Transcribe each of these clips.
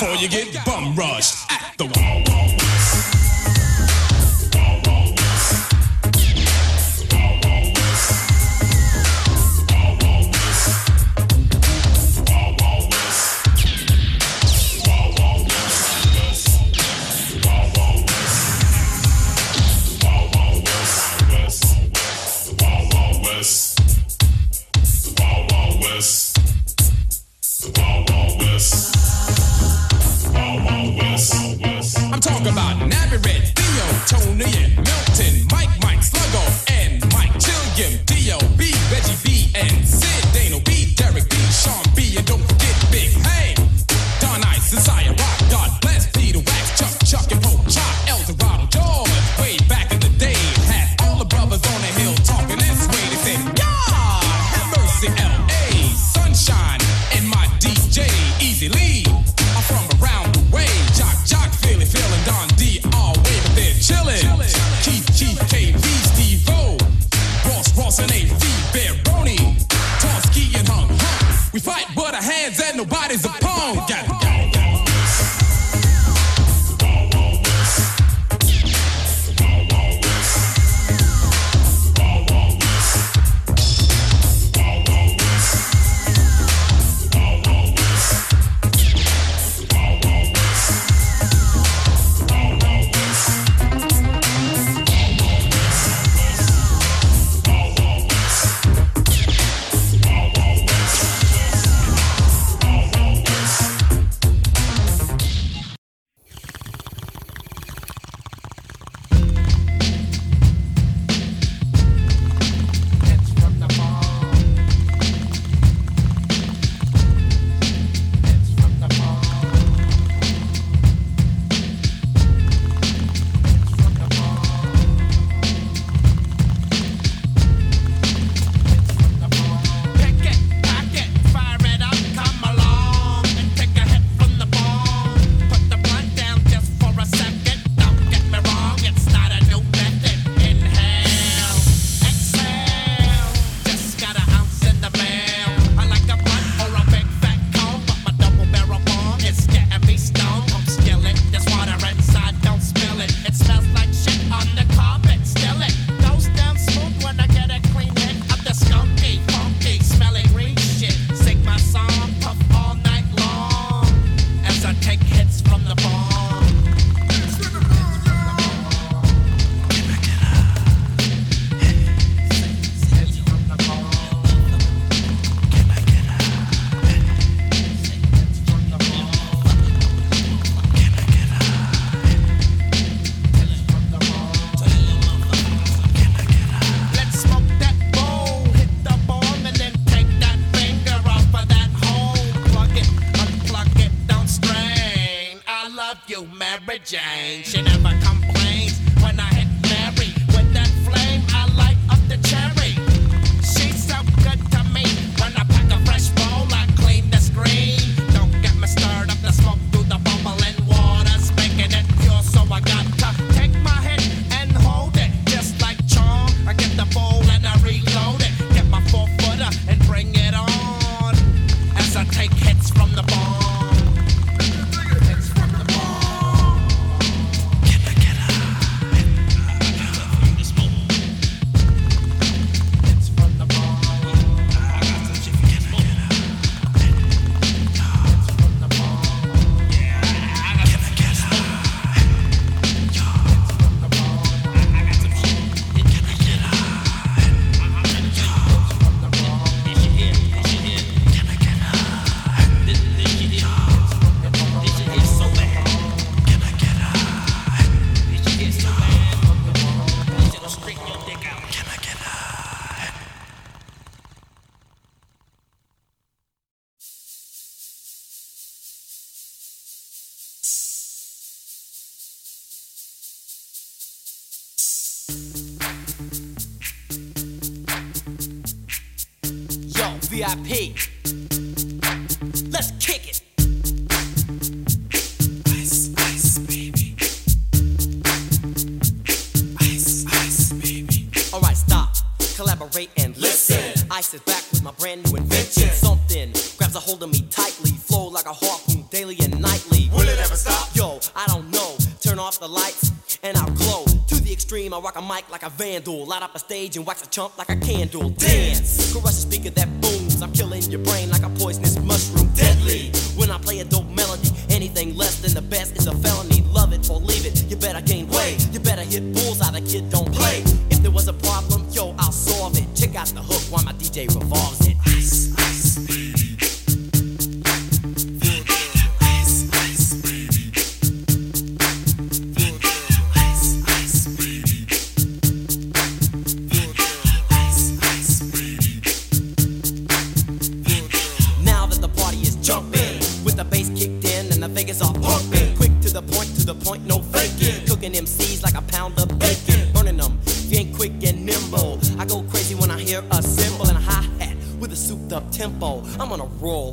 before you get bum rushed stage and wax a chump like a candle.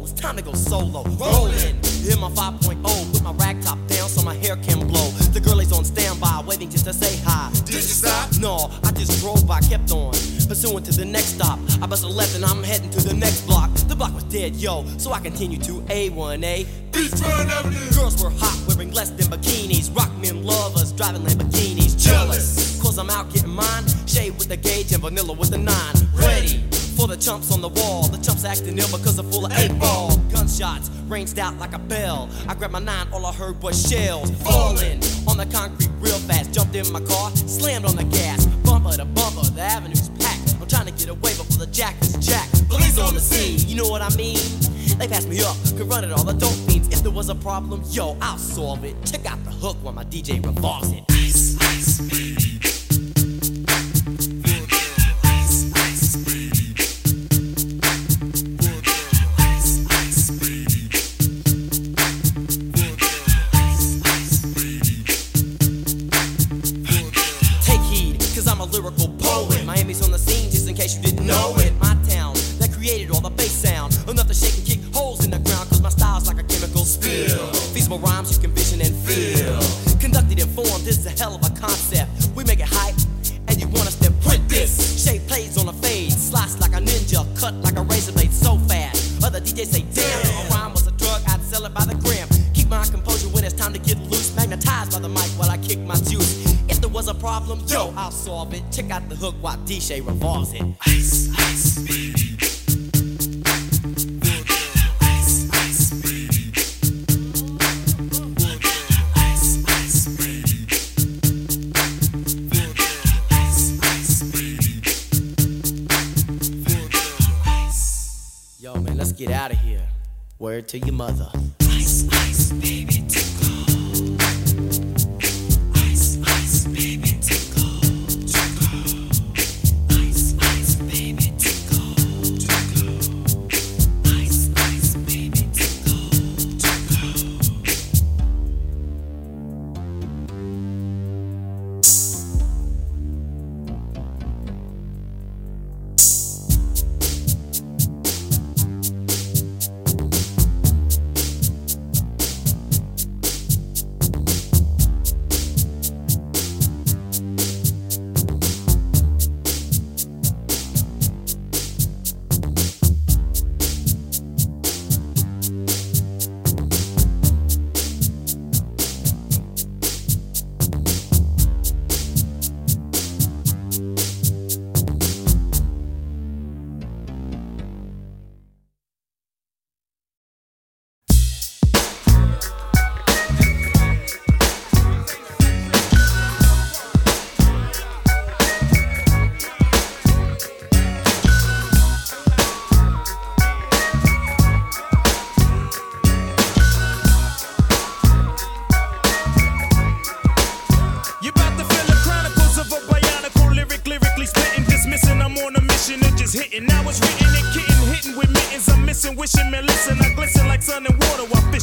It's time to go solo. Rolling. In my 5.0, put my rag top down so my hair can blow. The girl is on standby, waiting just to say hi. Did you stop? No, I just drove by, kept on. Pursuing to the next stop. I bust a left and I'm heading to the next block. The block was dead, yo, so I continue to A1A. Beachfront Girls were hot grabbed my nine, all I heard was shells falling on the concrete real fast. Jumped in my car, slammed on the gas. Bumper to bumper, the avenue's packed. I'm trying to get away before the jack is jacked. Police on the scene, you know what I mean? They passed me up, could run it all, the dope means. If there was a problem, yo, I'll solve it. Check out the hook while my DJ revolves.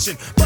attention.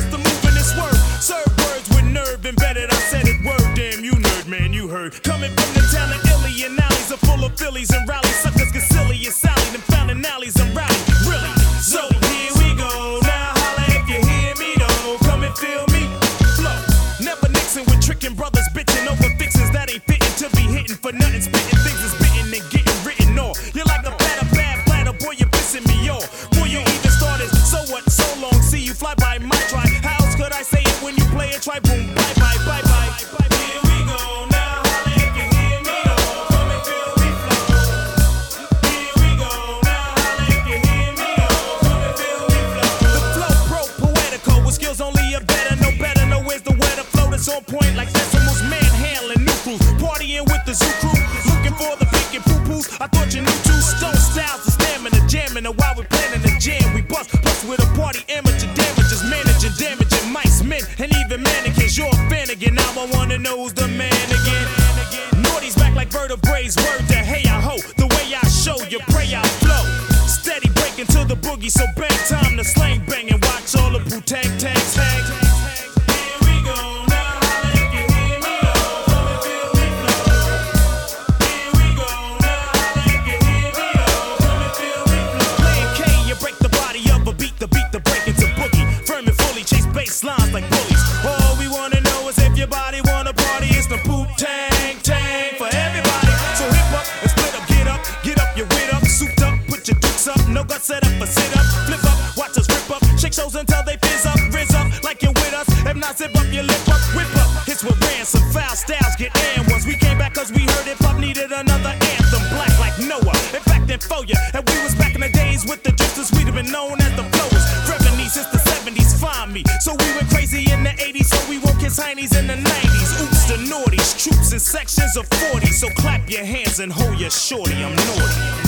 Zip up whip up. Hits with ransom, foul styles get and ones. We came back cause we heard hip hop needed another anthem, black like Noah. In fact, in for ya, and we was back in the days with the drifters, we'd have been known as the flowers. Revenue since the 70s, find me. So we went crazy in the 80s, so we woke his heinies in the 90s. Oops, the naughties, troops in sections of 40. So clap your hands and hold your shorty. I'm naughty.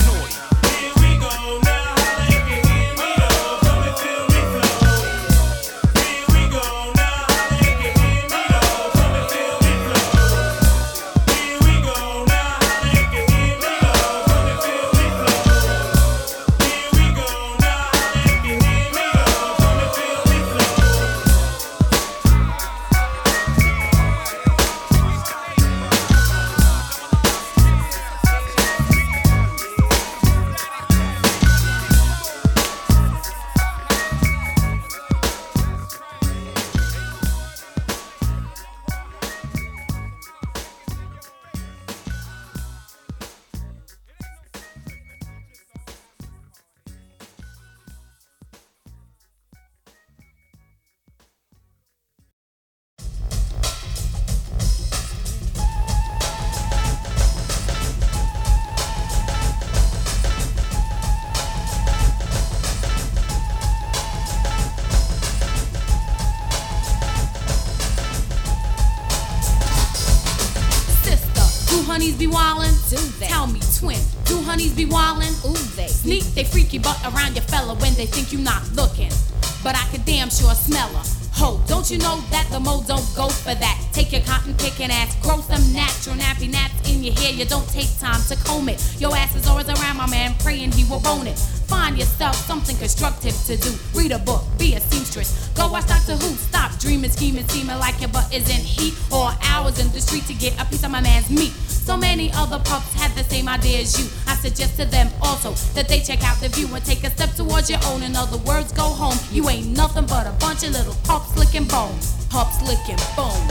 Other pups had the same idea as you. I suggest to them also that they check out the view and take a step towards your own. In other words, go home. You ain't nothing but a bunch of little pups licking bone. Pups licking bone.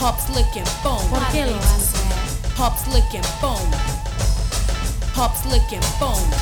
Pups licking bone. ¿Por qué lo hace? Pups licking bone. Pups licking bone.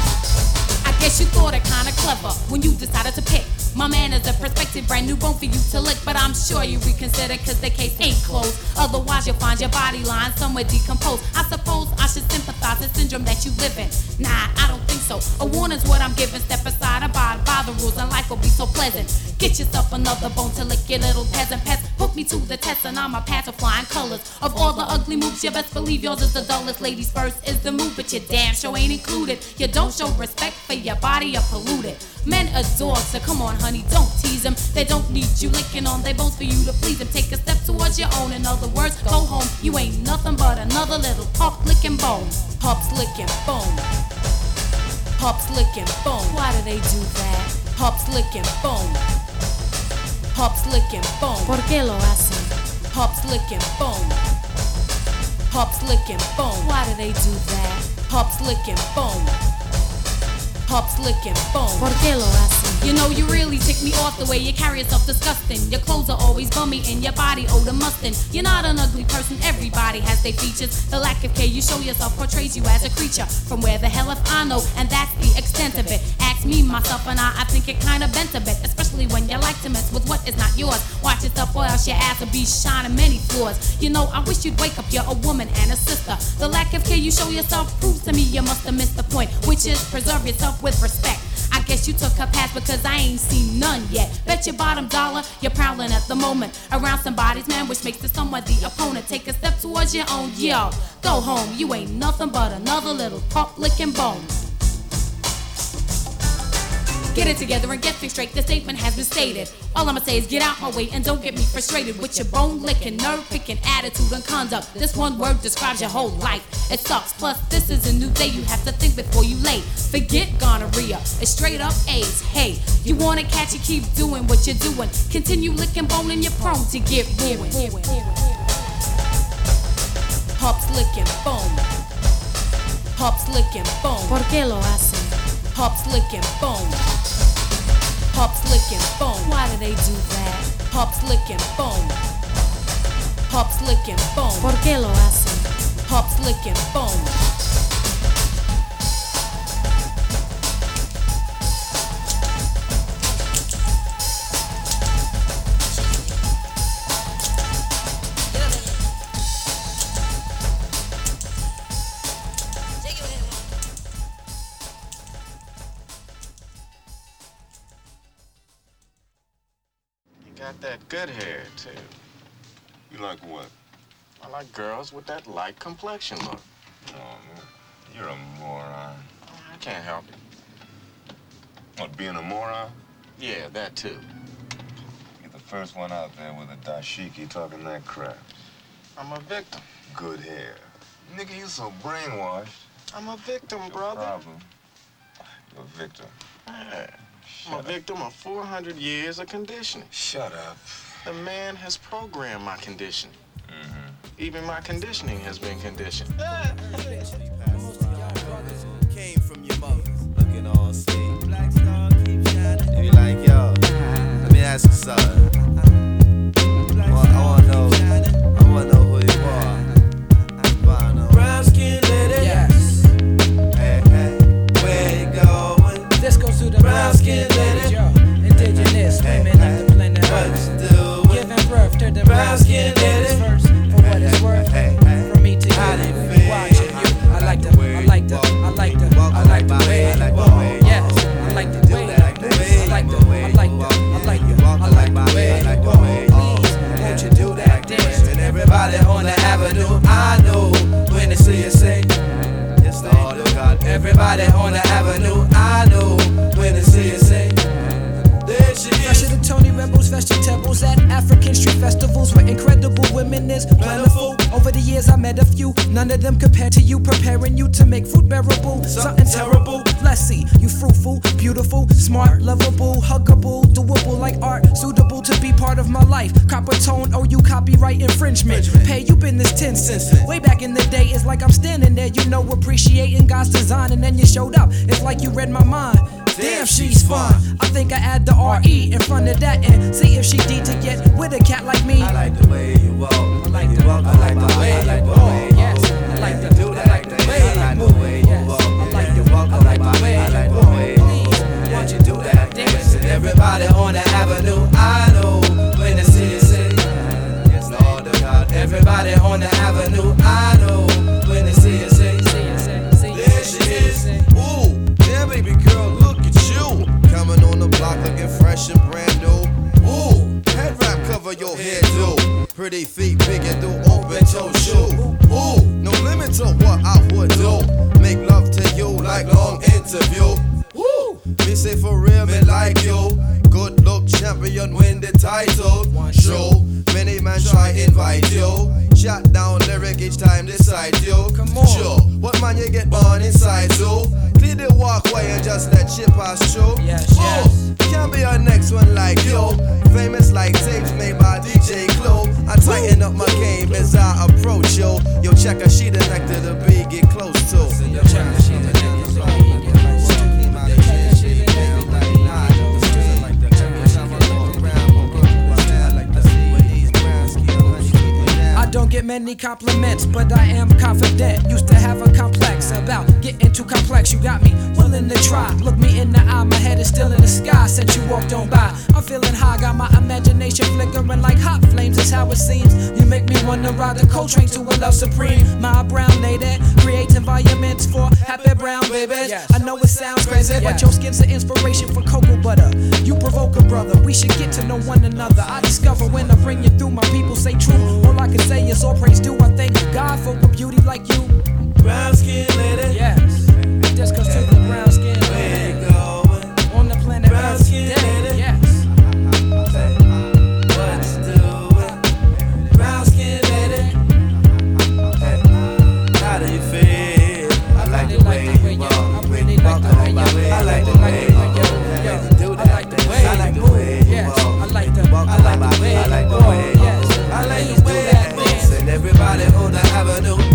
I guess you thought it kinda clever when you decided to pick. My man is a prospective brand new bone for you to lick, but I'm sure you reconsider cause the case ain't closed. Otherwise, you'll find your body line somewhere decomposed. I suppose I should sympathize the syndrome that you live in. Nah, I don't so. A warning's what I'm giving. Step aside, abide by the rules, and life will be so pleasant. Get yourself another bone to lick your little peasant pets. Put me to the test, and I'm a pass of flying colors. Of all the ugly moves, you best believe yours is the dullest. Ladies first is the move, but your damn show ain't included. You don't show respect for your body, you're polluted. Men adore, so come on, honey, don't tease them. They don't need you licking on their bones for you to please them. Take a step towards your own. In other words, go home. You ain't nothing but another little pup licking bone. Pups licking bone. Pups licking bone. Why do they do that? Pops licking bone. Pops licking bone. ¿Por qué lo hacen? Pups licking bone. Pops licking bone. Why do they do that? Pups licking bone. Pops licking bone. ¿Por qué lo hacen? You know you really tick me off the way you carry yourself disgusting. Your clothes are always bummy and your body oh, odor mustin'. You're not an ugly person, everybody has their features. The lack of care you show yourself portrays you as a creature. From where the hell if I know, and that's the extent of it. Ask me, myself, and I, I think it kinda bent a bit. Especially when you like to mess with what is not yours. Watch yourself or else your ass will be shining many floors. You know, I wish you'd wake up, you're a woman and a sister. The lack of care you show yourself proves to me you must have missed the point, which is preserve yourself with respect. I guess you took her pass because I ain't seen none yet. Bet your bottom dollar you're prowling at the moment around somebody's man, which makes the someone the opponent. Take a step towards your own. Yo, go home. You ain't nothing but another little pop licking bone. Get it together and get things straight. The statement has been stated. All I'ma say is get out my way and don't get me frustrated with your bone licking, nerve picking attitude and conduct. This one word describes your whole life. It sucks. Plus, this is a new day. You have to think before you late. Forget gonorrhea. It's straight up AIDS. Hey, you wanna catch it? Keep doing what you're doing. Continue licking bone and you're prone to get ruined. Pops licking bone. Licking bone. ¿Por qué lo hacen? Pops licking bone. Pops licking bone. Why do they do that? Pops licking bone. Pops licking bone. ¿Por qué lo hacen? Pops licking bone. Good hair, too. You like what? I like girls with that light complexion look. Oh, man. You're a moron. I can't help it. What, being a moron? Yeah, that too. You're the first one out there with a dashiki talking that crap. I'm a victim. Good hair. Nigga, you so brainwashed. I'm a victim, Your brother. Problem. You're a victim. Yeah. I'm a up. victim of 400 years of conditioning. Shut up. The man has programmed my condition. Mm-hmm. Even my conditioning has been conditioned. came from your mother. Looking all sweet. Black star keep shining. You like, yo, let me ask you something. On the avenue, I know when they see you say, Fresher is. than Tony Rebels, vegetables at African street festivals where incredible women is plentiful. Over the years, I met a few, none of them compared to you, preparing you to make fruit bearable. Something terrible. See, you fruitful, beautiful, smart, lovable, huggable, doable like art, suitable to be part of my life. Coppertone, oh, you copyright infringement. Pay, you been this 10 since way back in the day. It's like I'm standing there, you know, appreciating God's design, and then you showed up. It's like you read my mind. Damn, she's fine. I think I add the RE in front of that and see if she D to get with a cat like me. I like the way you walk. I like the- walk. I like the way I like you the walk. way you Yes, I like the- do I that. like the way I like you the move. Yes. I like the- walk. I like the way I like you the move. way you Please, move. won't you do that dance? And everybody on the avenue, I know when they see you say, yes, Lord of God. Everybody on the avenue, I know when they see you say, there she is. Ooh, yeah, baby girl, look at you. Coming on the block looking fresh and brand new. Ooh, head wrap cover your head too. Pretty feet big and do open toe shoe. Ooh, no limit to what I would do. Make love to you like long interview. Woo, me say for real, me like you. Good look champion, win the title. Show many man try invite you. Shot down lyric each time they cite you. Come on, sure. What man you get born inside too? Clear the walkway and just let shit pass through. Yes, Ooh, can't be a next one like you. Famous like tapes made by DJ Clue. I tighten up my game as I approach. Yo, check a sheet and neck to the beat, get close to. don't get many compliments, but I am confident. Used to have a complex about getting too complex. You got me willing to try. Look me in the eye, my head is still in the sky since you walked on by. I'm feeling high, got my imagination flickering like hot flames, is how it seems. You make me wanna ride the Coltrane to a love supreme. My brown lady creates environments for happy brown babies. I know it sounds crazy, but your skin's the inspiration for cocoa butter. You provoke a brother, we should get to know one another. I discover when I bring you through, my people say true. All I can say players, all praise due. I thank you, God, for a beauty like you. Brown skin lady. Yes. Just cause to the ground. Charlotte on the avenue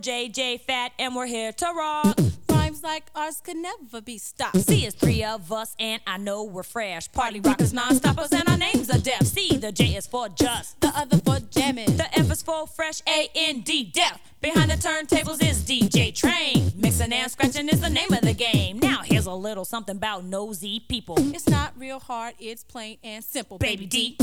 JJ Fad, and we're here to rock. Rhymes like ours could never be stopped. See, it's three of us, and I know we're fresh. Party rockers, non-stoppers, and our names are deaf. See, the J is for just, the other for jamming, the F is for fresh, A N D deaf. Behind the turntables is DJ Train. Mixing and scratching is the name of the game. Now here's a little something about nosy people. It's not real hard, it's plain and simple. Baby D.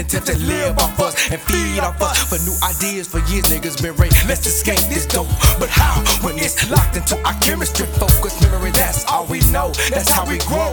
representatives to live off us and feed off us for new ideas for years. Niggas been raised. Let's escape this dope, but how when it's locked into our chemistry, focus, memory? That's all we know. That's how we grow.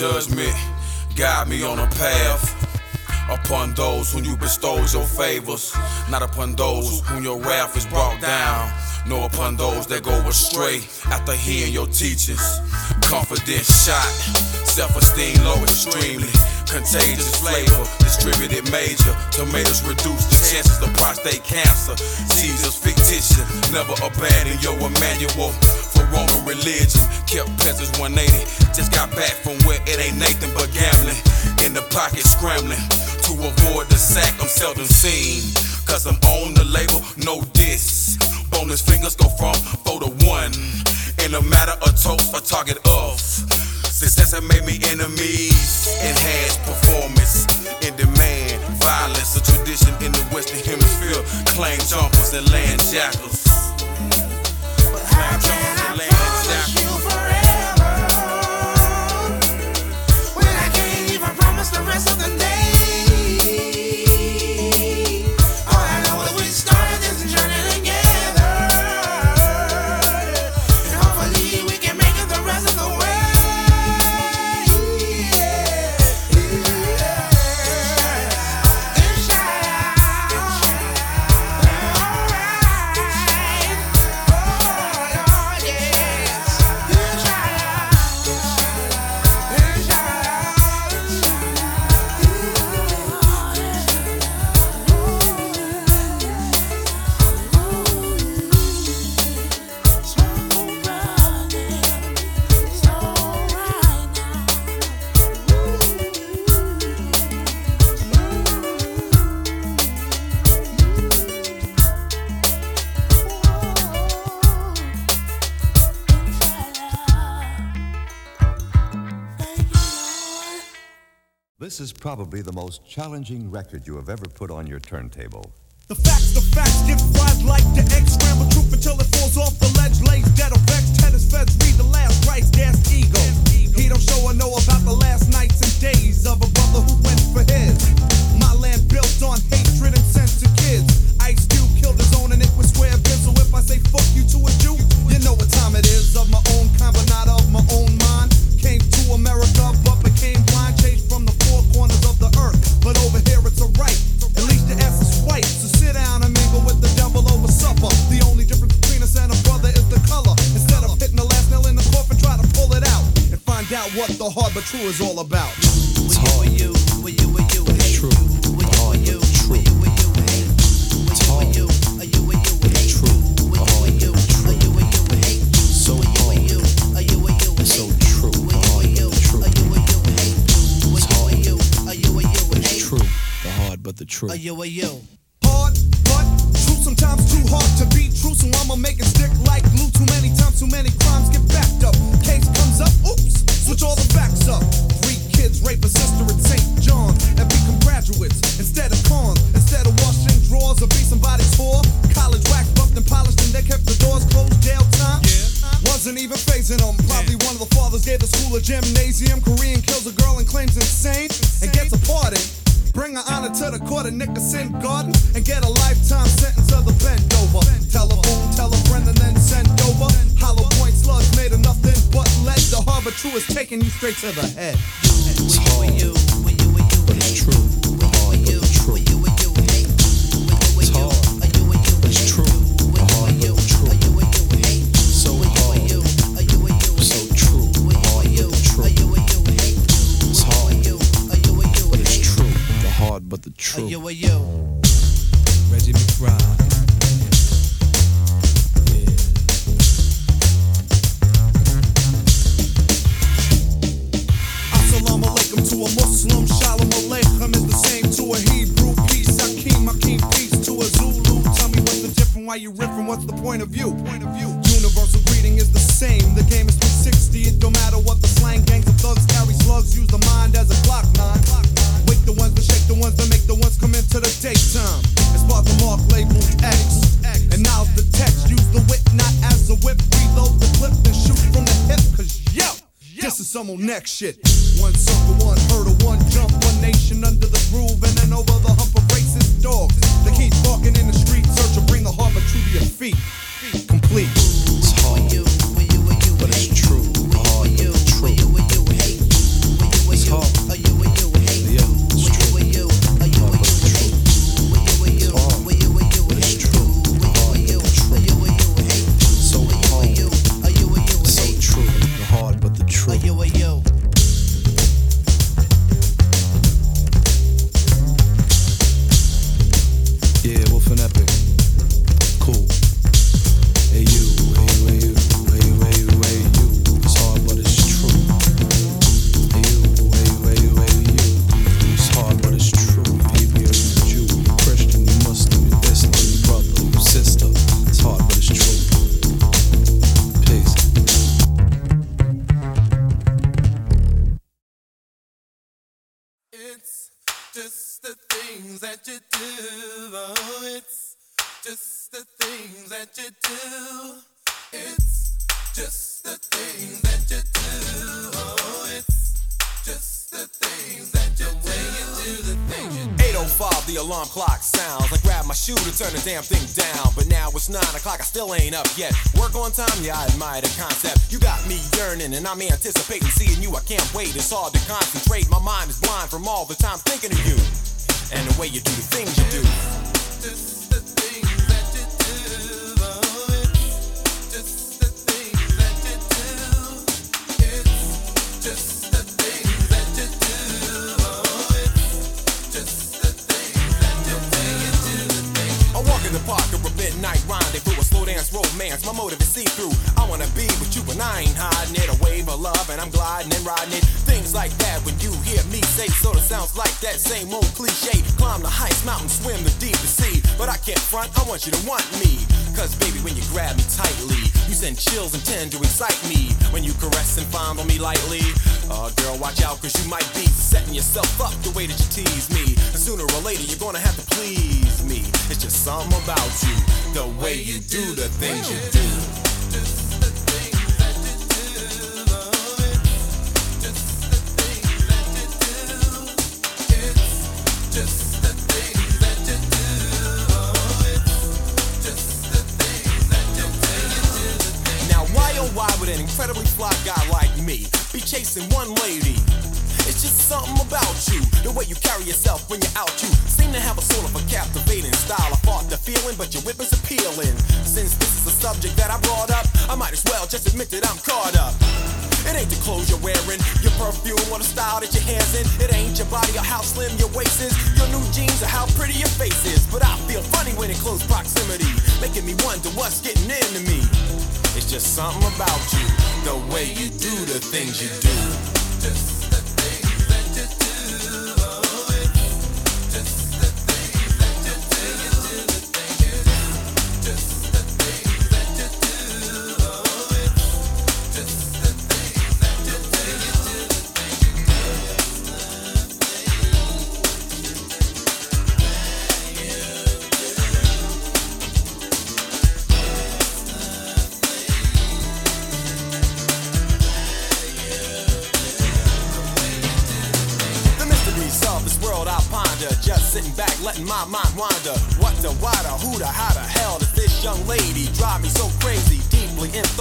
Judgment, guide me on a path. Upon those whom you bestows your favors, not upon those whom your wrath is brought down, nor upon those that go astray after hearing your teachings. Confidence shot, self-esteem low extremely. Contagious flavor, distributed major. Tomatoes reduce the chances of prostate cancer. Caesar's fictitious, never abandon your manual for Roman religion. Kept peasants 180, just got back from where it ain't Nathan but gambling. In the pocket scrambling to avoid the sack, I'm seldom seen. Cause I'm on the label, no diss. Bonus fingers go from four to one. In a matter of toast, a target of. Success has made me enemies. Enhanced performance in demand. Violence, a tradition in the Western Hemisphere. Claim jumpers and land jackals. Claim jumpers This is probably the most challenging record you have ever put on your turntable. The facts, the facts like the scramble truth until it falls off the ledge. Lays dead. Tennis feds read the last gas ego. He don't show or know about the last nights and days of a brother who went for his. My land built on hatred and sense to kids. Ice Cube killed his own and it was square if I say fuck you to a Jew, you know what time it is. Of my own not of my own mind. Came to America, but became blind. Chased from the corners of the earth. But over here it's a right. At least the S is white. So sit down and mingle with the devil over supper. The only difference between us and a brother is the color. Instead of hitting the last nail in the coffin, try to pull it out and find out what the hard but true is all about. It's hard. Hard, but the true. Hard, but true, sometimes too hard to be true. So I'ma make it stick like glue. Too many times, too many crimes get backed up. Case comes up, oops, switch all the facts up. Three kids rape a sister at St. John and become graduates instead of cons. Instead of washing drawers or be somebody's whore. College wax buffed and polished and they kept the doors closed. Jail time Yeah. wasn't even phasing them. Probably one of the fathers gave the school a gymnasium. Korean kills a girl and claims insane and gets a pardon. Bring her honor to the court of Nickerson Garden and get a lifetime sentence of the bend over. Telephone, tell a friend, and then send over. Hollow point slugs made of nothing but lead. The harbor true is taking you straight to the head. It's hard. But it's true. The hard, but the true. Reggie McBride. Assalamu alaikum to a Muslim. Shalom aleichem is the same to a Hebrew. Peace, Akeem, Akeem, peace to a Zulu. Tell me what's the difference, why you riffing, what's the point of view? Point of view. Universal greeting is the same. The game is 360. It don't matter what the slang gangs of thugs carry slugs. Use the mind as a clock nine. Wake the ones that shake the ones that make the ones come into the daytime. It's part the mark labeled X. And now's the text. Use the wit not as a whip. Reload the clip and shoot from the hip. Cause yo, this is some old next shit. One circle, one hurdle, one jump, one nation under the groove, and then over the hump of racist dogs. They keep walking in the street, search to bring the harbor to your feet. Complete. Turn the damn thing down. But now it's 9 o'clock, I still ain't up yet. Work on time, yeah, I admire the concept. You got me yearning, and I'm anticipating seeing you. I can't wait, it's hard to concentrate. My mind is blind from all the time thinking of you. And the way you do the things you do. Romance. My motive is see through. I wanna be with you, but I ain't hiding it. A wave of love, and I'm gliding and riding it. Things like that when you hear me say, sorta sounds like that same old cliche. Climb the highest mountain, swim the deepest sea. But I can't front, I want you to want me. Cause baby, when you grab me tightly, you send chills and tend to excite me. When you caress and fondle me lightly. Uh, girl, watch out, cause you might be setting yourself up the way that you tease me. And sooner or later, you're gonna have to please me. It's just something about you, the way you do the things you do. Now, an incredibly fly guy like me be chasing one lady? It's just something about you, the way you carry yourself when you're out. You seem to have a sort of a captivating style. I fought the feeling, but your whip is appealing. Since this is a subject that I brought up, I might as well just admit that I'm caught up. It ain't the clothes you're wearing, your perfume or the style that your hair's in. It ain't your body or how slim your waist is, your new jeans or how pretty your face is. But I feel funny when in close proximity, making me wonder what's getting into me. It's just something about you, the way you do the things you do.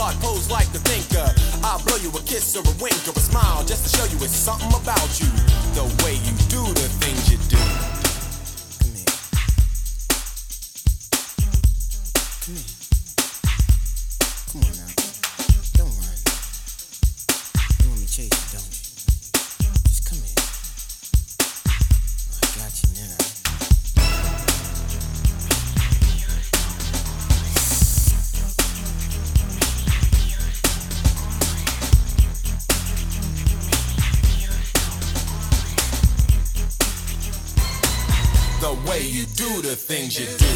Thought, pose like the thinker. I'll blow you a kiss or a wink or a smile just to show you it's something about you. The way you do the things you do. Come the things you do.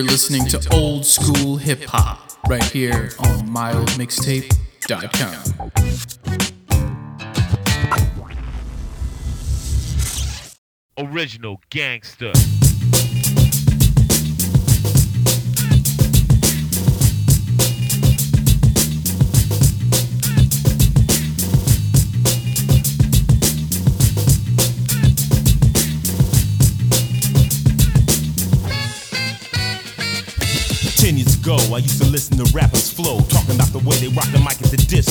You're listening to old school hip hop right here on myoldmixtape.com. Original gangster.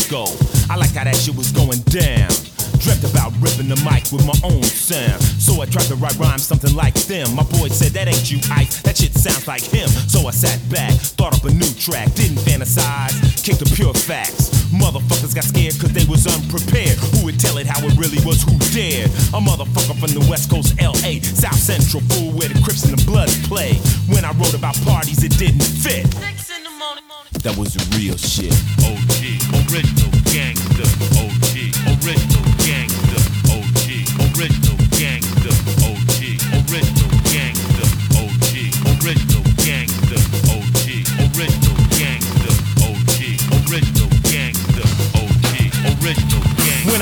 I like how that shit was going down. Dreamt about ripping the mic with my own sound. So I tried to write rhymes something like them. My boy said, That ain't you, Ike. That shit sounds like him. So I sat back, thought up a new track, didn't fantasize, kicked the pure facts. Motherfuckers got scared cause they was unprepared. Who would tell it how it really was? Who dared? A motherfucker from the West Coast, LA, South Central, fool where the Crips and the Bloods play. When I wrote about parties, it didn't fit. That was real shit. OG, original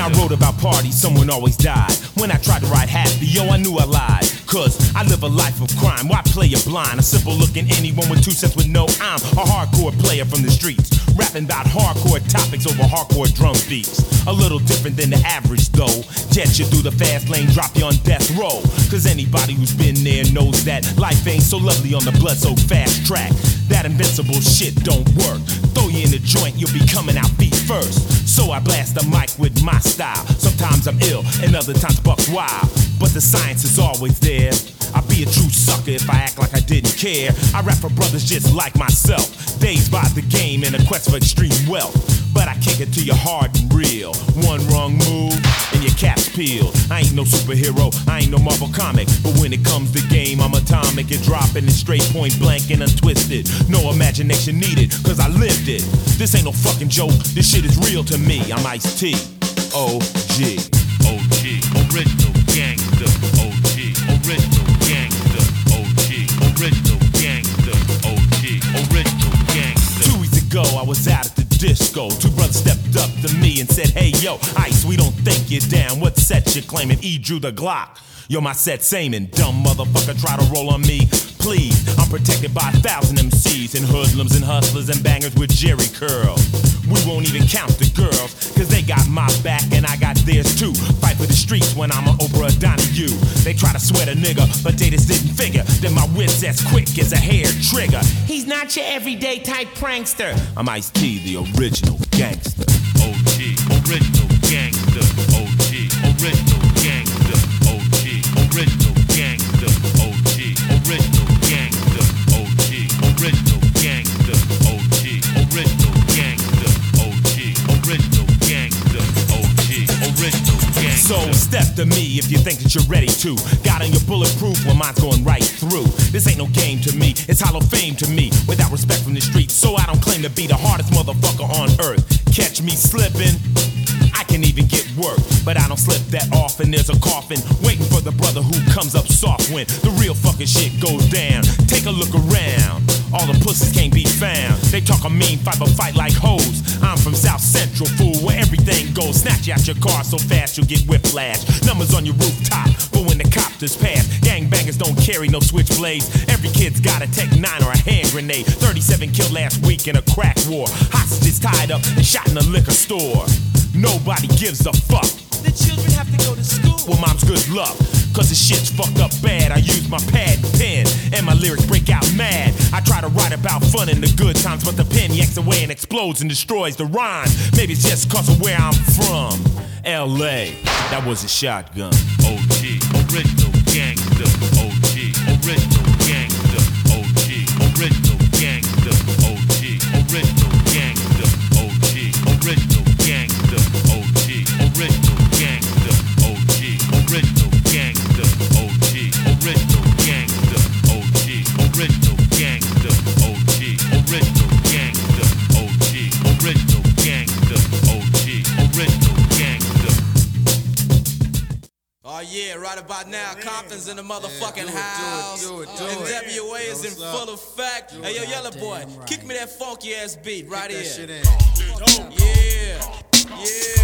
gang. wrote about parties, someone always died. When I tried to ride happy, yo, I knew I lied. Cause I live a life of crime. Why play a blind? A simple looking anyone with two cents would know I'm a hardcore player from the streets. Rapping about hardcore topics over hardcore drum beats. A little different than the average though. Jet you through the fast lane, drop you on death row. Cause anybody who's been there knows that life ain't so lovely on the blood so fast track. That invincible shit don't work. Throw you in the joint, you'll be coming out feet first. So I blast the mic with my style. Sometimes I'm ill, and other times buck wild. But the science is always there. I'd be a true sucker if I act like I didn't care. I rap for brothers just like myself. Dazed by the game in a quest for extreme wealth. But I kick it to you hard and real. One wrong move, and your cap's peeled. I ain't no superhero, I ain't no Marvel comic. But when it comes to game, I'm atomic and dropping it straight point blank and untwisted. No imagination needed, cause I lived it. This ain't no fucking joke, this shit is real to me. I'm Ice T. OG. OG, original gangster. OG, original gangster. OG, original gangster. OG, original gangster. Two weeks ago, I was out the disco. Two brothers stepped up to me and said, Hey, yo, Ice, we don't think you're down. What set you claiming? E drew the Glock. Yo, my set same and dumb motherfucker try to roll on me. Please, I'm protected by a thousand MCs and hoodlums and hustlers and bangers with Jerry curls. We won't even count the girls, cause they got my back and I got theirs too. Fight for the streets when I'm an Oprah Donahue. They try to sweat a nigga, but they just didn't figure that my wit's as quick as a hair trigger. He's not your everyday type prankster. I'm Ice T, the original gangster. OG, original step to me if you think that you're ready to. Got on your bulletproof when mine's going right through. This ain't no game to me, it's hollow fame to me. Without respect from the streets, so I don't claim to be the hardest motherfucker on earth. Catch me slipping. I can even get work, but I don't slip that often. There's a coffin waiting for the brother who comes up soft when the real fucking shit goes down. Take a look around. All the pussies can't be found. They talk a mean fight, but fight like hoes. I'm from South Central, fool, where everything goes. Snatch you out your car so fast you'll get whiplash. Numbers on your rooftop, but when the copters pass, gangbangers don't carry no switchblades. Every kid's got a Tech 9 or a hand grenade. 37 killed last week in a crack war. Hostages tied up and shot in a liquor store. Nobody gives a fuck. The children have to go to school. Well, mom's good luck. Cause the shit's fucked up bad. I use my pad and pen, and my lyrics break out mad. I try to write about fun in the good times, but the pen yanks away and explodes and destroys the rhyme. Maybe it's just cause of where I'm from. LA, that was a shotgun. OG, original gangster. Right about now, Compton's in the motherfucking house. and NWA is in full effect. Hey yo, Yella Boy, kick me that funky ass beat right here. Yeah, yeah, yeah.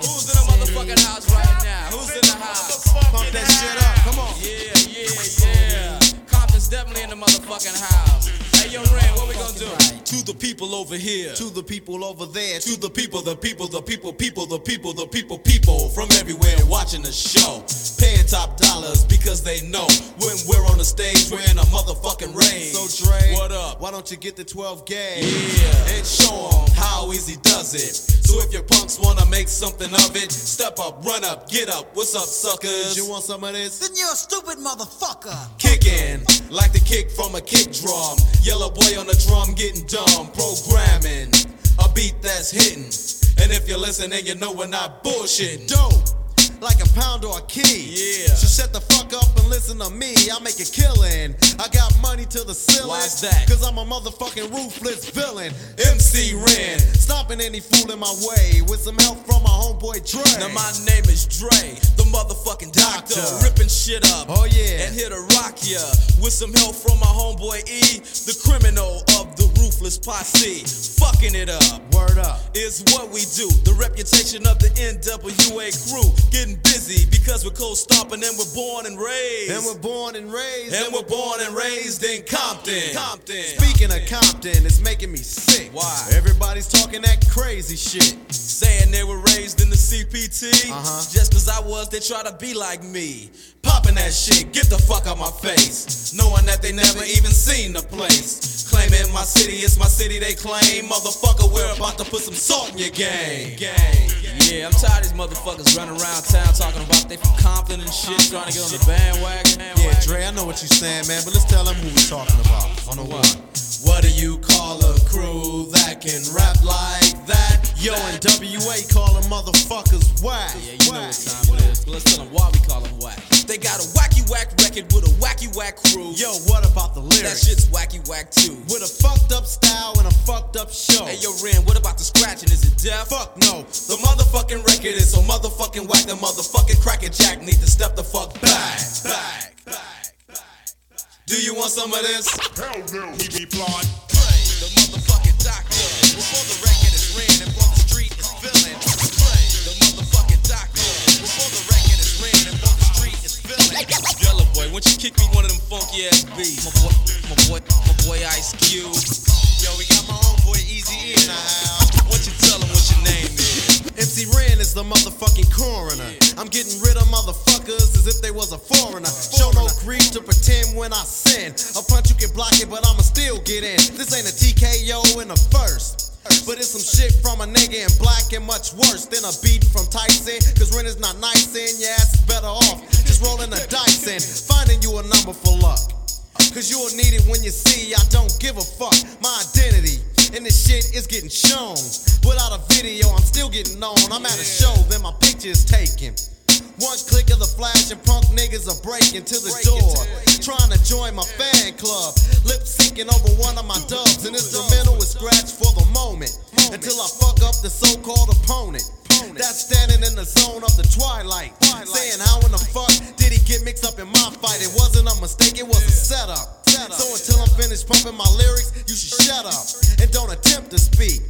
Who's in the motherfucking house right now? Who's in the house? Pump that shit up, come on. Yeah, yeah, yeah. Compton's definitely in the motherfucking house. Hey yo, Ren, what we gonna do? To the people over here. To the people over there. To the people, the people, the people, people, the people, the people, people from everywhere watching the show. Paying top dollars because they know when we're on the stage, we're in a motherfucking range. So Dre, what up? Why don't you get the 12 gauge? Yeah, and show 'em how easy does it. So if your punks wanna make something of it, step up, run up, get up. What's up, suckers? You want some of this? Then you're a stupid motherfucker. Kicking like the kick from a kick drum. Yella boy on the drum getting dumb. Programming a beat that's hitting. And if you're listening, you know we're not bullshitting. Dope. Like a pound or a key. Yeah. So shut the fuck up and listen to me. I make a killing. I got money to the ceiling. Why's that? Cause I'm a motherfucking ruthless villain. MC Ren. Stomping any fool in my way with some help from my homeboy Dre. Now my name is Dre, the motherfucking doctor, ripping shit up. Oh, yeah. And here to rock ya with some help from my homeboy E, the criminal of the ruthless posse. Fucking it up. Word up. Is what we do. The reputation of the NWA crew. Getting busy because we're cold stomping and we're born and raised. And we're born and raised. And we're born and raised in Compton. Compton. Speaking of Compton, it's making me sick. Why? Everybody's talking that crazy shit. Saying they were raised in the CPT. Uh-huh. Just cause I was, they try to be like me. Popping that shit, get the fuck out my face. Knowing that they never even seen the place. Claiming my city, it's my city they claim. Motherfucker, we're about to put some salt in your game. Yeah, I'm tired of these motherfuckers running around town talking about they from Compton and shit, trying to get on the bandwagon. Yeah, Dre, I know what you're saying, man, but let's tell them who we're talking about. On the one. What do you call a crew that can rap like that? Yo, and NWA call them motherfuckers whack. Yeah, you know what time it is. But Let's tell them why we call them whack. They got a wacky whack record with a wacky whack crew. Yo, what about the lyrics? That shit's wacky whack too. With a fucked up style and a fucked up show. Hey yo, Ren, what about the scratching? Is it deaf? Fuck no. The motherfucking record is so motherfucking whack. The motherfucking cracker jack need to step the fuck back. Back. Back. Back. back. Do you want some of this? Hell no, we be blind. Play the motherfucking doctor. Before the record Yella boy, why don't you kick me one of them funky ass beats? My boy, my boy, my boy Ice Cube. Yo, we got my homeboy Eazy in the house. What you tell him what your name is? MC Ren is the motherfucking coroner. I'm getting rid of motherfuckers as if they was a foreigner. Show no greed to pretend when I sin. A punch you can block it, but I'ma still get in. This ain't a TKO in the first. But it's some shit from a nigga in black and much worse than a beat from Tyson. Cause Ren is not nice and your ass is better off. Just rolling the dice and finding you a number for luck. Cause you'll need it when you see I don't give a fuck. My identity and this shit is getting shown. Without a video, I'm still getting on. I'm at a show, then my picture is taken. One click of the flash and punk niggas are breaking to the door. Trying to join my fan club. Lip syncing over one of my dubs. An instrumental is scratched for the moment. Until I fuck up the so called opponent. That's standing in the zone of the twilight. Saying how in the fuck did he get mixed up in my fight? It wasn't a mistake, it was a setup. So until I'm finished pumping my lyrics, you should shut up and don't attempt to speak.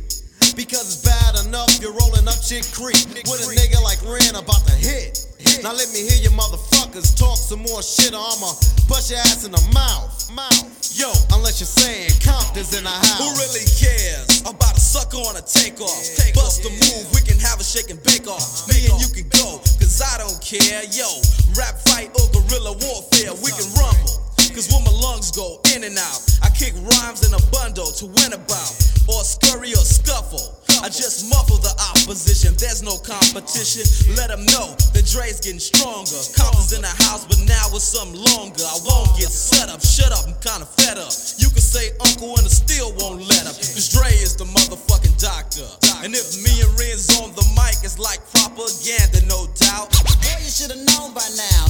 Because it's bad enough you're rolling up Chick Creek with a nigga like Ren about to hit. Now let me hear you motherfuckers talk some more shit or I'ma bust your ass in the mouth. Mouth. Yo, unless you're saying Compton's in the house. Who really cares about a sucker on a takeoff? take Bust a move, we can have a shake and bake off. Me and you can go, cause I don't care. Yo, rap fight or guerrilla warfare, we can rumble. Cause when my lungs go in and out, I kick rhymes in a bundle to win about. Or scurry or scuffle. I just muffle the opposition, there's no competition. Let them know the Dre's getting stronger. Compton's in the house, but now it's something longer. I won't get set up, shut up, I'm kinda fed up. You can say uncle and I still won't let up. Cause Dre is the motherfucking doctor. And if me and Ren's on the mic, it's like propaganda, no doubt. Boy, you should have known by now.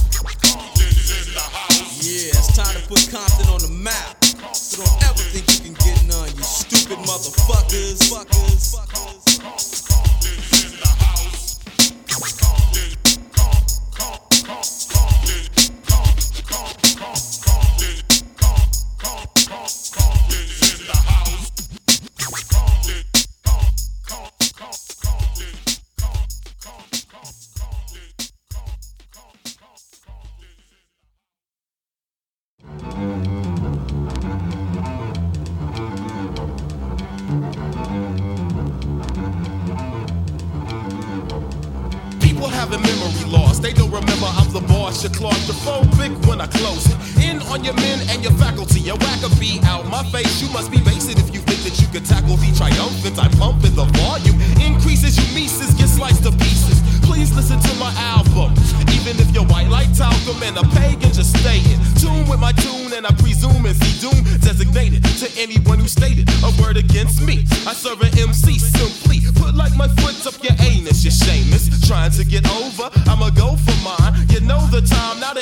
Yeah, it's time to put Compton on the map. So don't ever think you stupid motherfuckers. You whack a beat out my face. You must be basic if you think that you could tackle the triumphant. I'm pumping the volume. Increases you Mises get sliced to pieces. Please listen to my album. Even if you're white like talcum and a pagan, just stay in tune with my tune. And I presume and see doom designated to anyone who stated a word against me. I serve an MC simply. Put like my foot up your anus, you shameless. Trying to get over, I'ma go for mine. You know the time, now that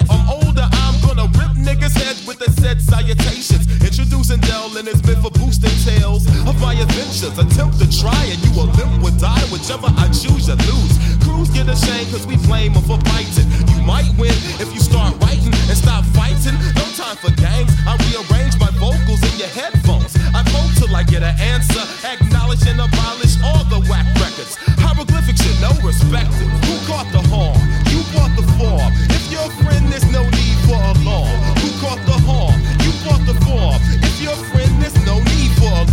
salutations. Introducing Del and his men for boosting tales of my adventures. Attempt to try and you will limp or die, whichever I choose to lose. Crews get ashamed cause we blame them for biting. You might win if you start writing and stop fighting. No time for games. I rearrange my vocals in your headphones. I vote till I get an answer. Acknowledge and abolish all the whack records. Hieroglyphics should no respect. Who caught the horn? You bought the form. If your friend is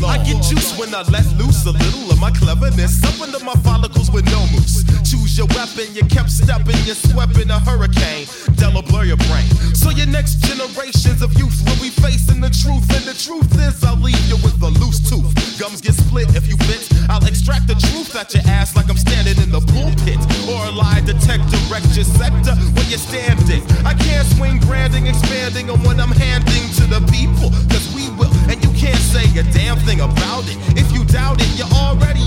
long. I get juice when I let loose a little of my cleverness up under my follicles with no mousse. Choose your weapon, you kept stepping, you swept in a hurricane. Della blur your brain. So your next generations of youth will be facing the truth, and the truth is I'll leave you with a loose tooth. Gums get split if you bit. I'll extract the truth out your ass like I'm standing in the pulpit or a lie detector. wreck your sector when you're standing. I can't swing branding, expanding on what I'm handing to the people, cause we will can't say a damn thing about it. If you doubt it, you're already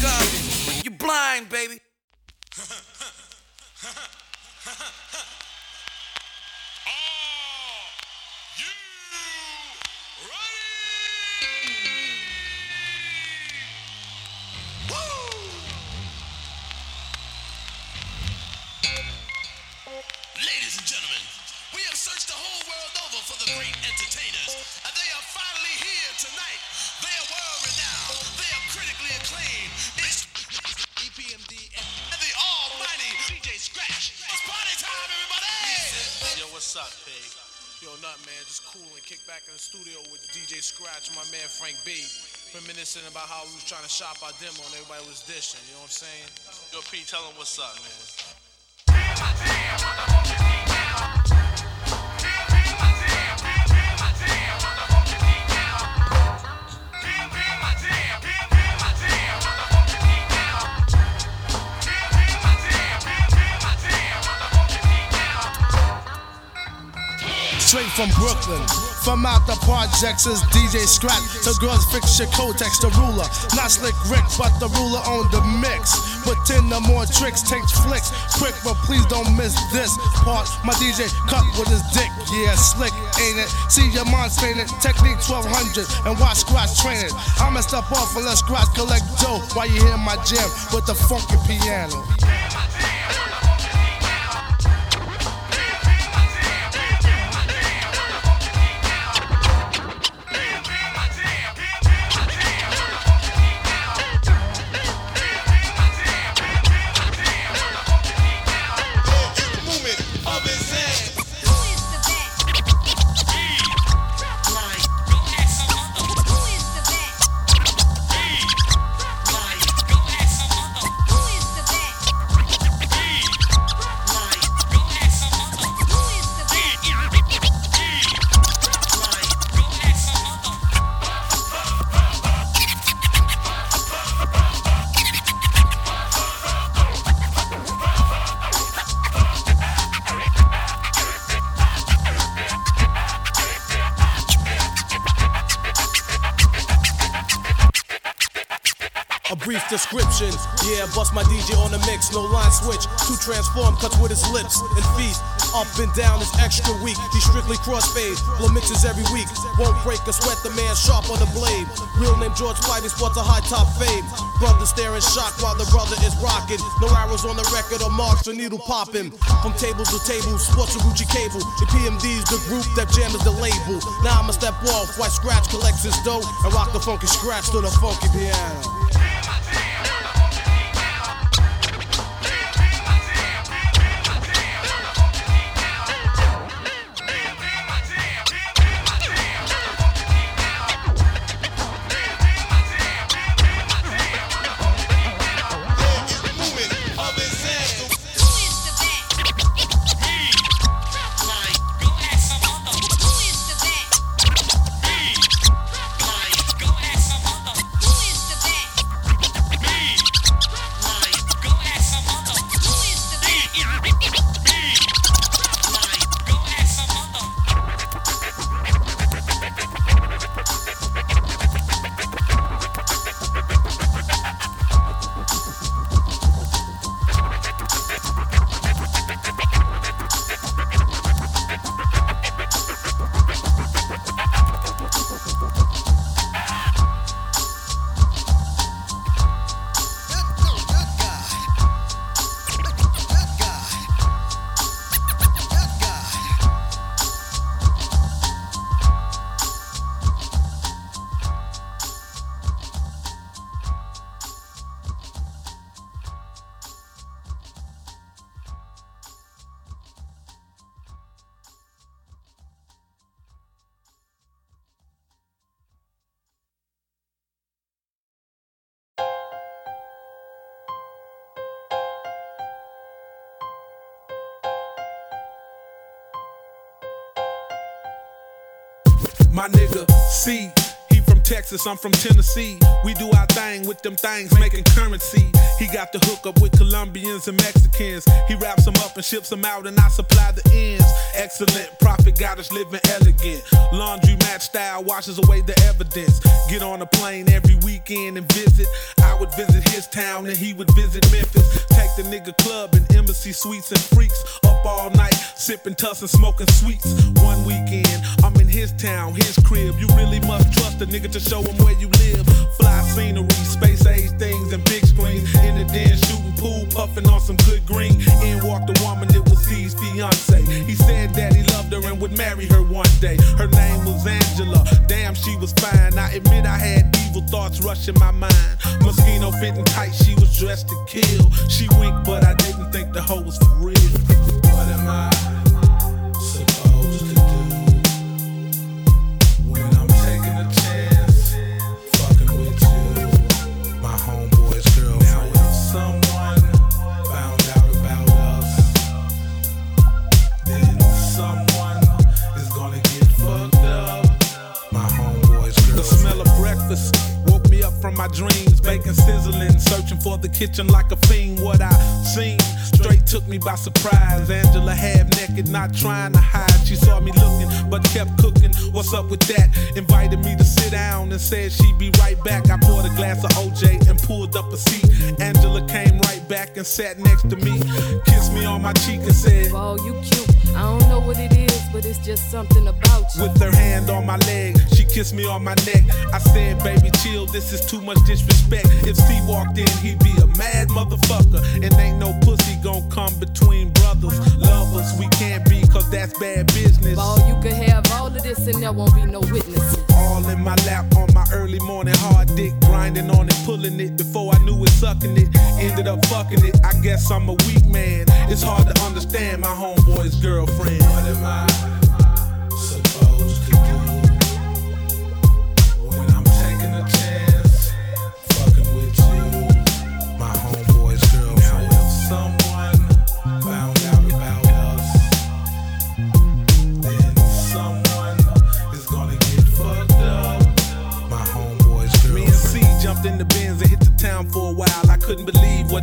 garbage. You're blind, baby. back in the studio with DJ Scratch, my man Frank B. Reminiscing about how we was trying to shop our demo and everybody was dishing, you know what I'm saying? Yo, P, tell him what's up, man. Straight from Brooklyn. From out the projects is DJ Scratch. So girls fix your Kotex, the ruler. Not slick Rick, but the ruler on the mix. Pretend no more tricks, takes flicks. Quick, but please don't miss this part. My DJ cut with his dick. Yeah, slick, ain't it? See your mind it. Technics 1200 and watch Scratch train it. I'ma step off and let Scratch collect dough while you hear my jam with the funky piano. With his lips and feet. Up and down is extra weak. He strictly crossfade. Blow mixes every week. Won't break a sweat. The man sharp on the blade. Real name George Spivey sports a high top fame. Brother staring shocked while the brother is rocking. No arrows on the record or marks or needle popping. From table to table, sports a Gucci cable. The PMD's the group that jam is the label. Now I'ma step off while Scratch collects his dough and rock the funky scratch to the funky piano. Texas, I'm from Tennessee. We do our thing with them things, making currency. He got the hook up with Colombians and Mexicans. He wraps them up and ships them out, and I supply the ends. Excellent profit got us living elegant. Laundry match style washes away the evidence. Get on a plane every weekend and visit. I would visit his town and he would visit Memphis. Take the nigga club and embassy suites and freaks up all night, sipping tuss and smoking sweets. One weekend, I'm in his town, his crib. You really must trust a nigga to show him where you live. Fly scenery, space age things, and big screens. In the den, shooting pool, puffing on some good green. In walked a woman, that was his fiance. He said that he loved her and would marry her one day. Her name was Angela. Damn, she was fine. I admit I had evil thoughts rushing my mind. Moschino fitting tight, she was dressed to kill. She winked, but I didn't think the hoe was for real. What am I kitchen like a fiend. What I seen straight took me by surprise. Angela half naked, not trying to hide. She saw me looking, but kept cooking. What's up with that? Invited me to sit down and said she'd be right back. I poured a glass of OJ and pulled up a seat. Angela came right back and sat next to me. Kissed me on my cheek and said, Oh, you cute. I don't know what it is, but it's just something about you. With her hand on my leg, she kissed me on my neck. I said, baby, chill, this is too much disrespect. If Steve walked in, he'd be a mad motherfucker. And ain't no pussy gon' come between brothers. Lovers, we can't be, cause that's bad business. Oh, you could have all of this and there won't be no witnesses. All in my lap on my early morning hard dick, grinding on it, pulling it before I knew it, sucking it. Ended up fucking it. I guess I'm a weak man. It's hard to understand my homeboy's girlfriend. What am I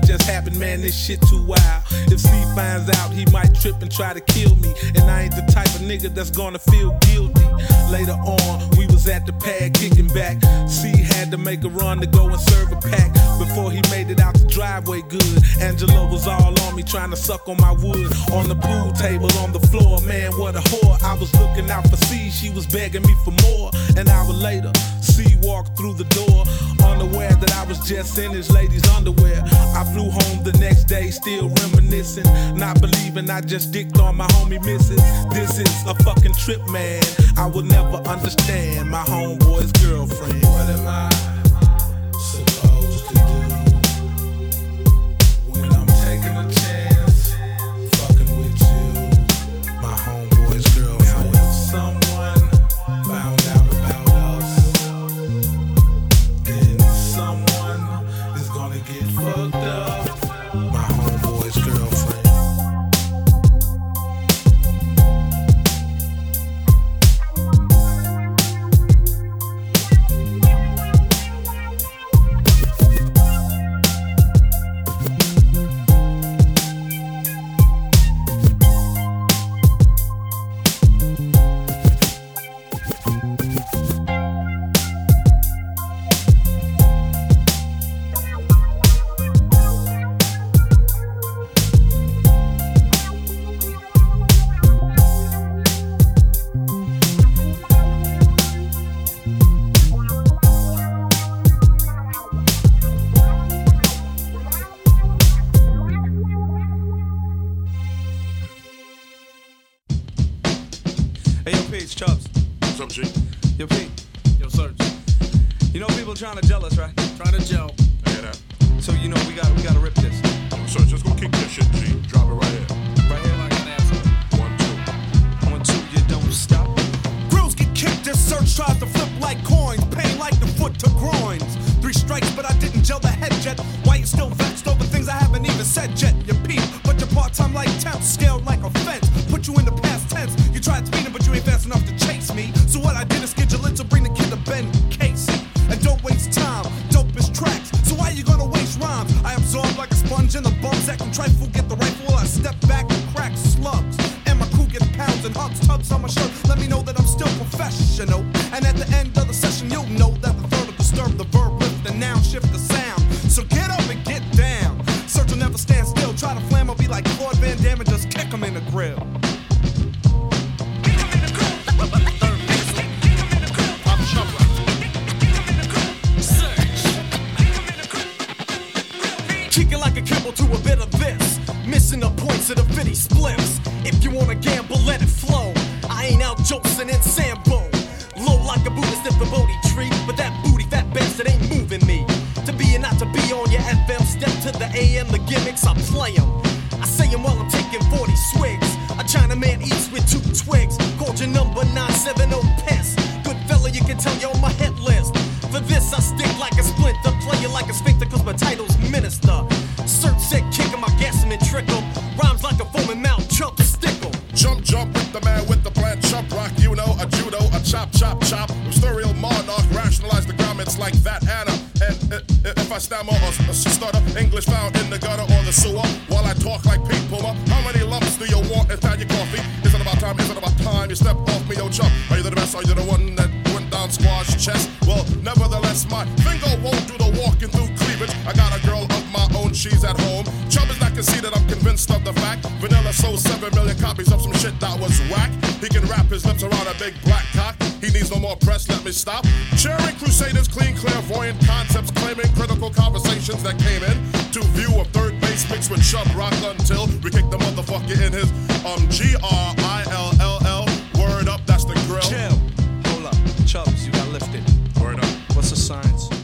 just man. This shit too wild. If C finds out, he might trip and try to kill me. And I ain't the type of nigga that's gonna feel guilty. Later on, we was at the pad kicking back. C had to make a run to go and serve a pack before he made it out the driveway good. Angela was all on me trying to suck on my wood. On the pool table, on the floor, man, what a whore. I was looking out for C, she was begging me for more. An hour later, C walked through the door, unaware that I was just in his lady's underwear. I flew home the next day, still reminiscing, not believing I just dicked on my homie missus. This is a fucking trip, man. I will never understand my homeboy's girlfriend. What am I He can wrap his lips around a big black cock. He needs no more press, let me stop. Sharing crusaders, clean, clairvoyant concepts, claiming critical conversations that came in to view a 3rd Bass mixed with Chubb Rock until we kick the motherfucker in his um G R I L L L. Word up, that's the grill. Chill. Hold up, Chubbs, you got lifted. Word up. What's the science?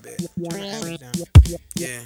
bit. Turn that down. Yeah.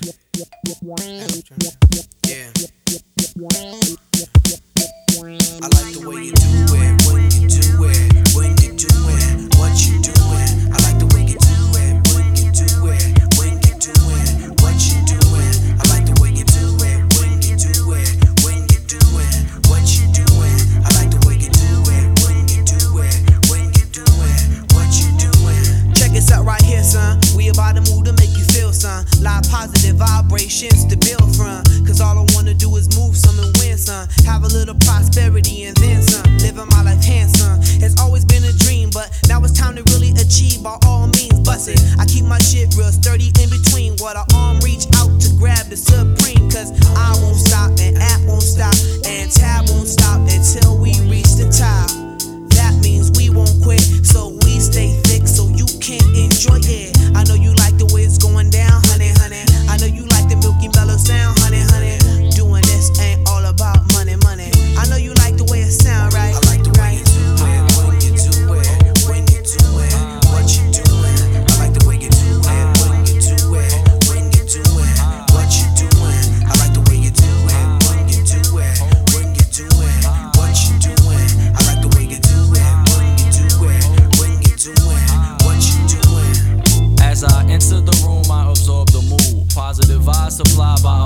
positive vibrations to build from. Cause all I wanna do is move some and win some. Have a little prosperity and then some. Living my life handsome. It's always been a dream, but now it's time to really achieve by all means. Bust it. I keep my shit real sturdy in between. What I arm reach out to grab the supreme. Cause I won't stop and app won't stop and tab won't stop until we reach the top. That means we won't quit, so we stay thick so you can enjoy it. I know you like the way it's going down down, honey,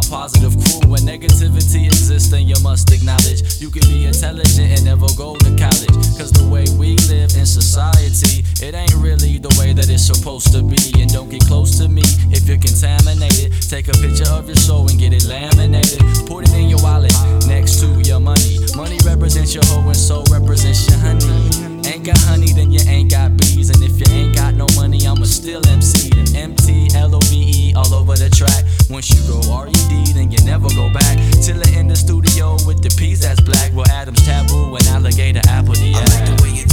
positive crew. When negativity exists, then you must acknowledge you can be intelligent and never go to college. Cause the way we live in society, it ain't really the way that it's supposed to be. And don't get close to me if you're contaminated. Take a picture of your soul and get it laminated. Put it in your wallet next to your money. Money represents your hoe, and soul represents your honey ain't got honey, then you ain't got bees. And if you ain't got no money, I'ma still MC. And M T L O V E all over the track. Once you go R E D, then you never go back. Till I in the studio with the peas that's black. Well, Adam's taboo and alligator apple, yeah. I like the way you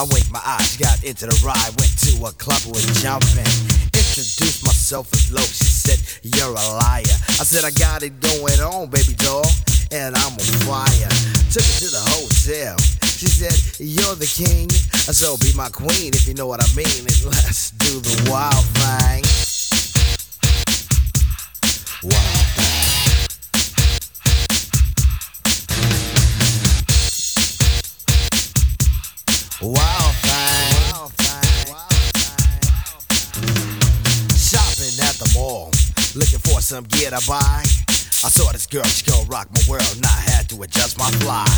I winked my eyes, got into the ride, went to a club, was jumping. Introduced myself as Loc, she said, You're a liar. I said, I got it going on, baby doll, and I'm on fire. Took her to the hotel. She said, You're the king, so be my queen if you know what I mean. And let's do the wild thing. Wild some gear to buy. I saw this girl, she gon' rock my world, and I had to adjust my fly.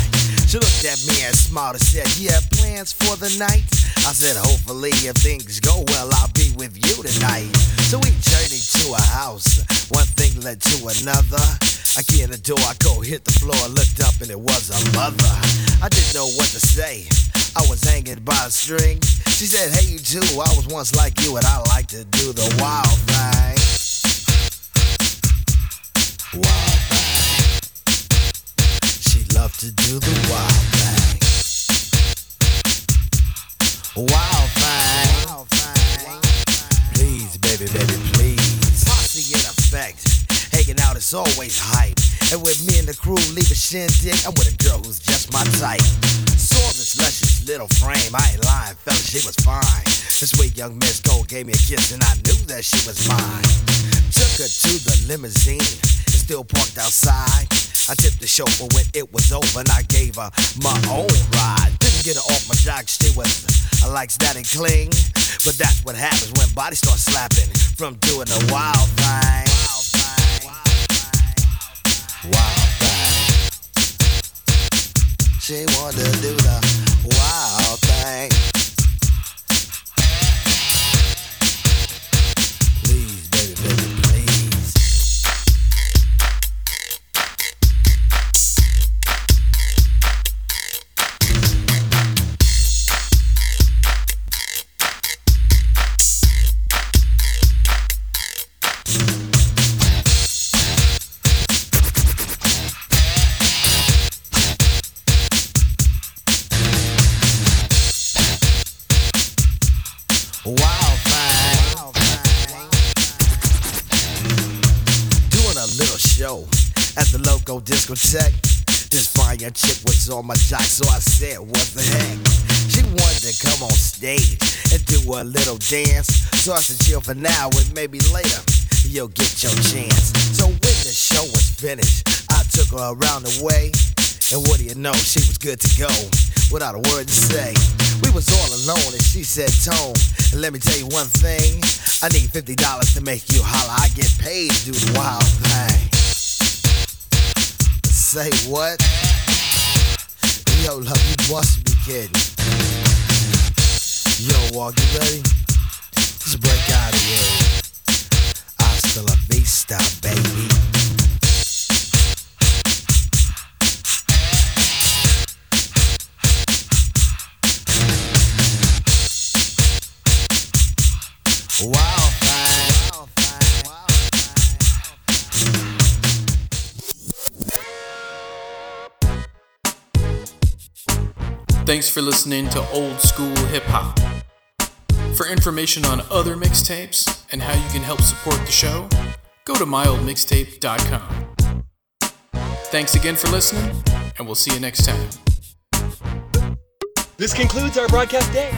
She looked at me and smiled and said, You have plans for the night? I said, Hopefully, if things go well, I'll be with you tonight. So we journeyed to a house, one thing led to another. I get the door, I go hit the floor, looked up, and it was a mother. I didn't know what to say. I was hanging by a string. She said, Hey, you too, I was once like you, and I like to do the wild thing. Wild thing. She loved to do the wild thing. Wild thing. Please, baby, baby, please. Posse in effect. Hanging out is always hype. And with me and the crew leave a shindig, I'm with a girl who's just my type. Saw this luscious little frame. I ain't lying, fella, she was fine. This sweet young Miss Gold gave me a kiss, and I knew that she was mine. Took her to the limousine. Still parked outside. I tipped the chauffeur when it was over, and I gave her my own ride. Didn't get her off my jock, she was I like static cling. But that's what happens when bodies start slapping from doing the wild thing. wild thing. Wild thing. She wanted to do the wild thing. Discotheque. This fire chick was on my jock, so I said, What the heck? She wanted to come on stage and do a little dance. So I said, Chill for now, and maybe later you'll get your chance. So when the show was finished, I took her around the way. And what do you know, she was good to go without a word to say. We was all alone, and she said, Tone, let me tell you one thing. I need $50 to make you holler. I get paid to do the wild thing. Say what? Yo, love, you must be kidding. Yo, walk, you ready? Let's break out of here. Hasta la vista, baby. Wild Thanks for listening to Old School Hip Hop. For information on other mixtapes and how you can help support the show, go to myoldmixtape.com. Thanks again for listening, and we'll see you next time. This concludes our broadcast day.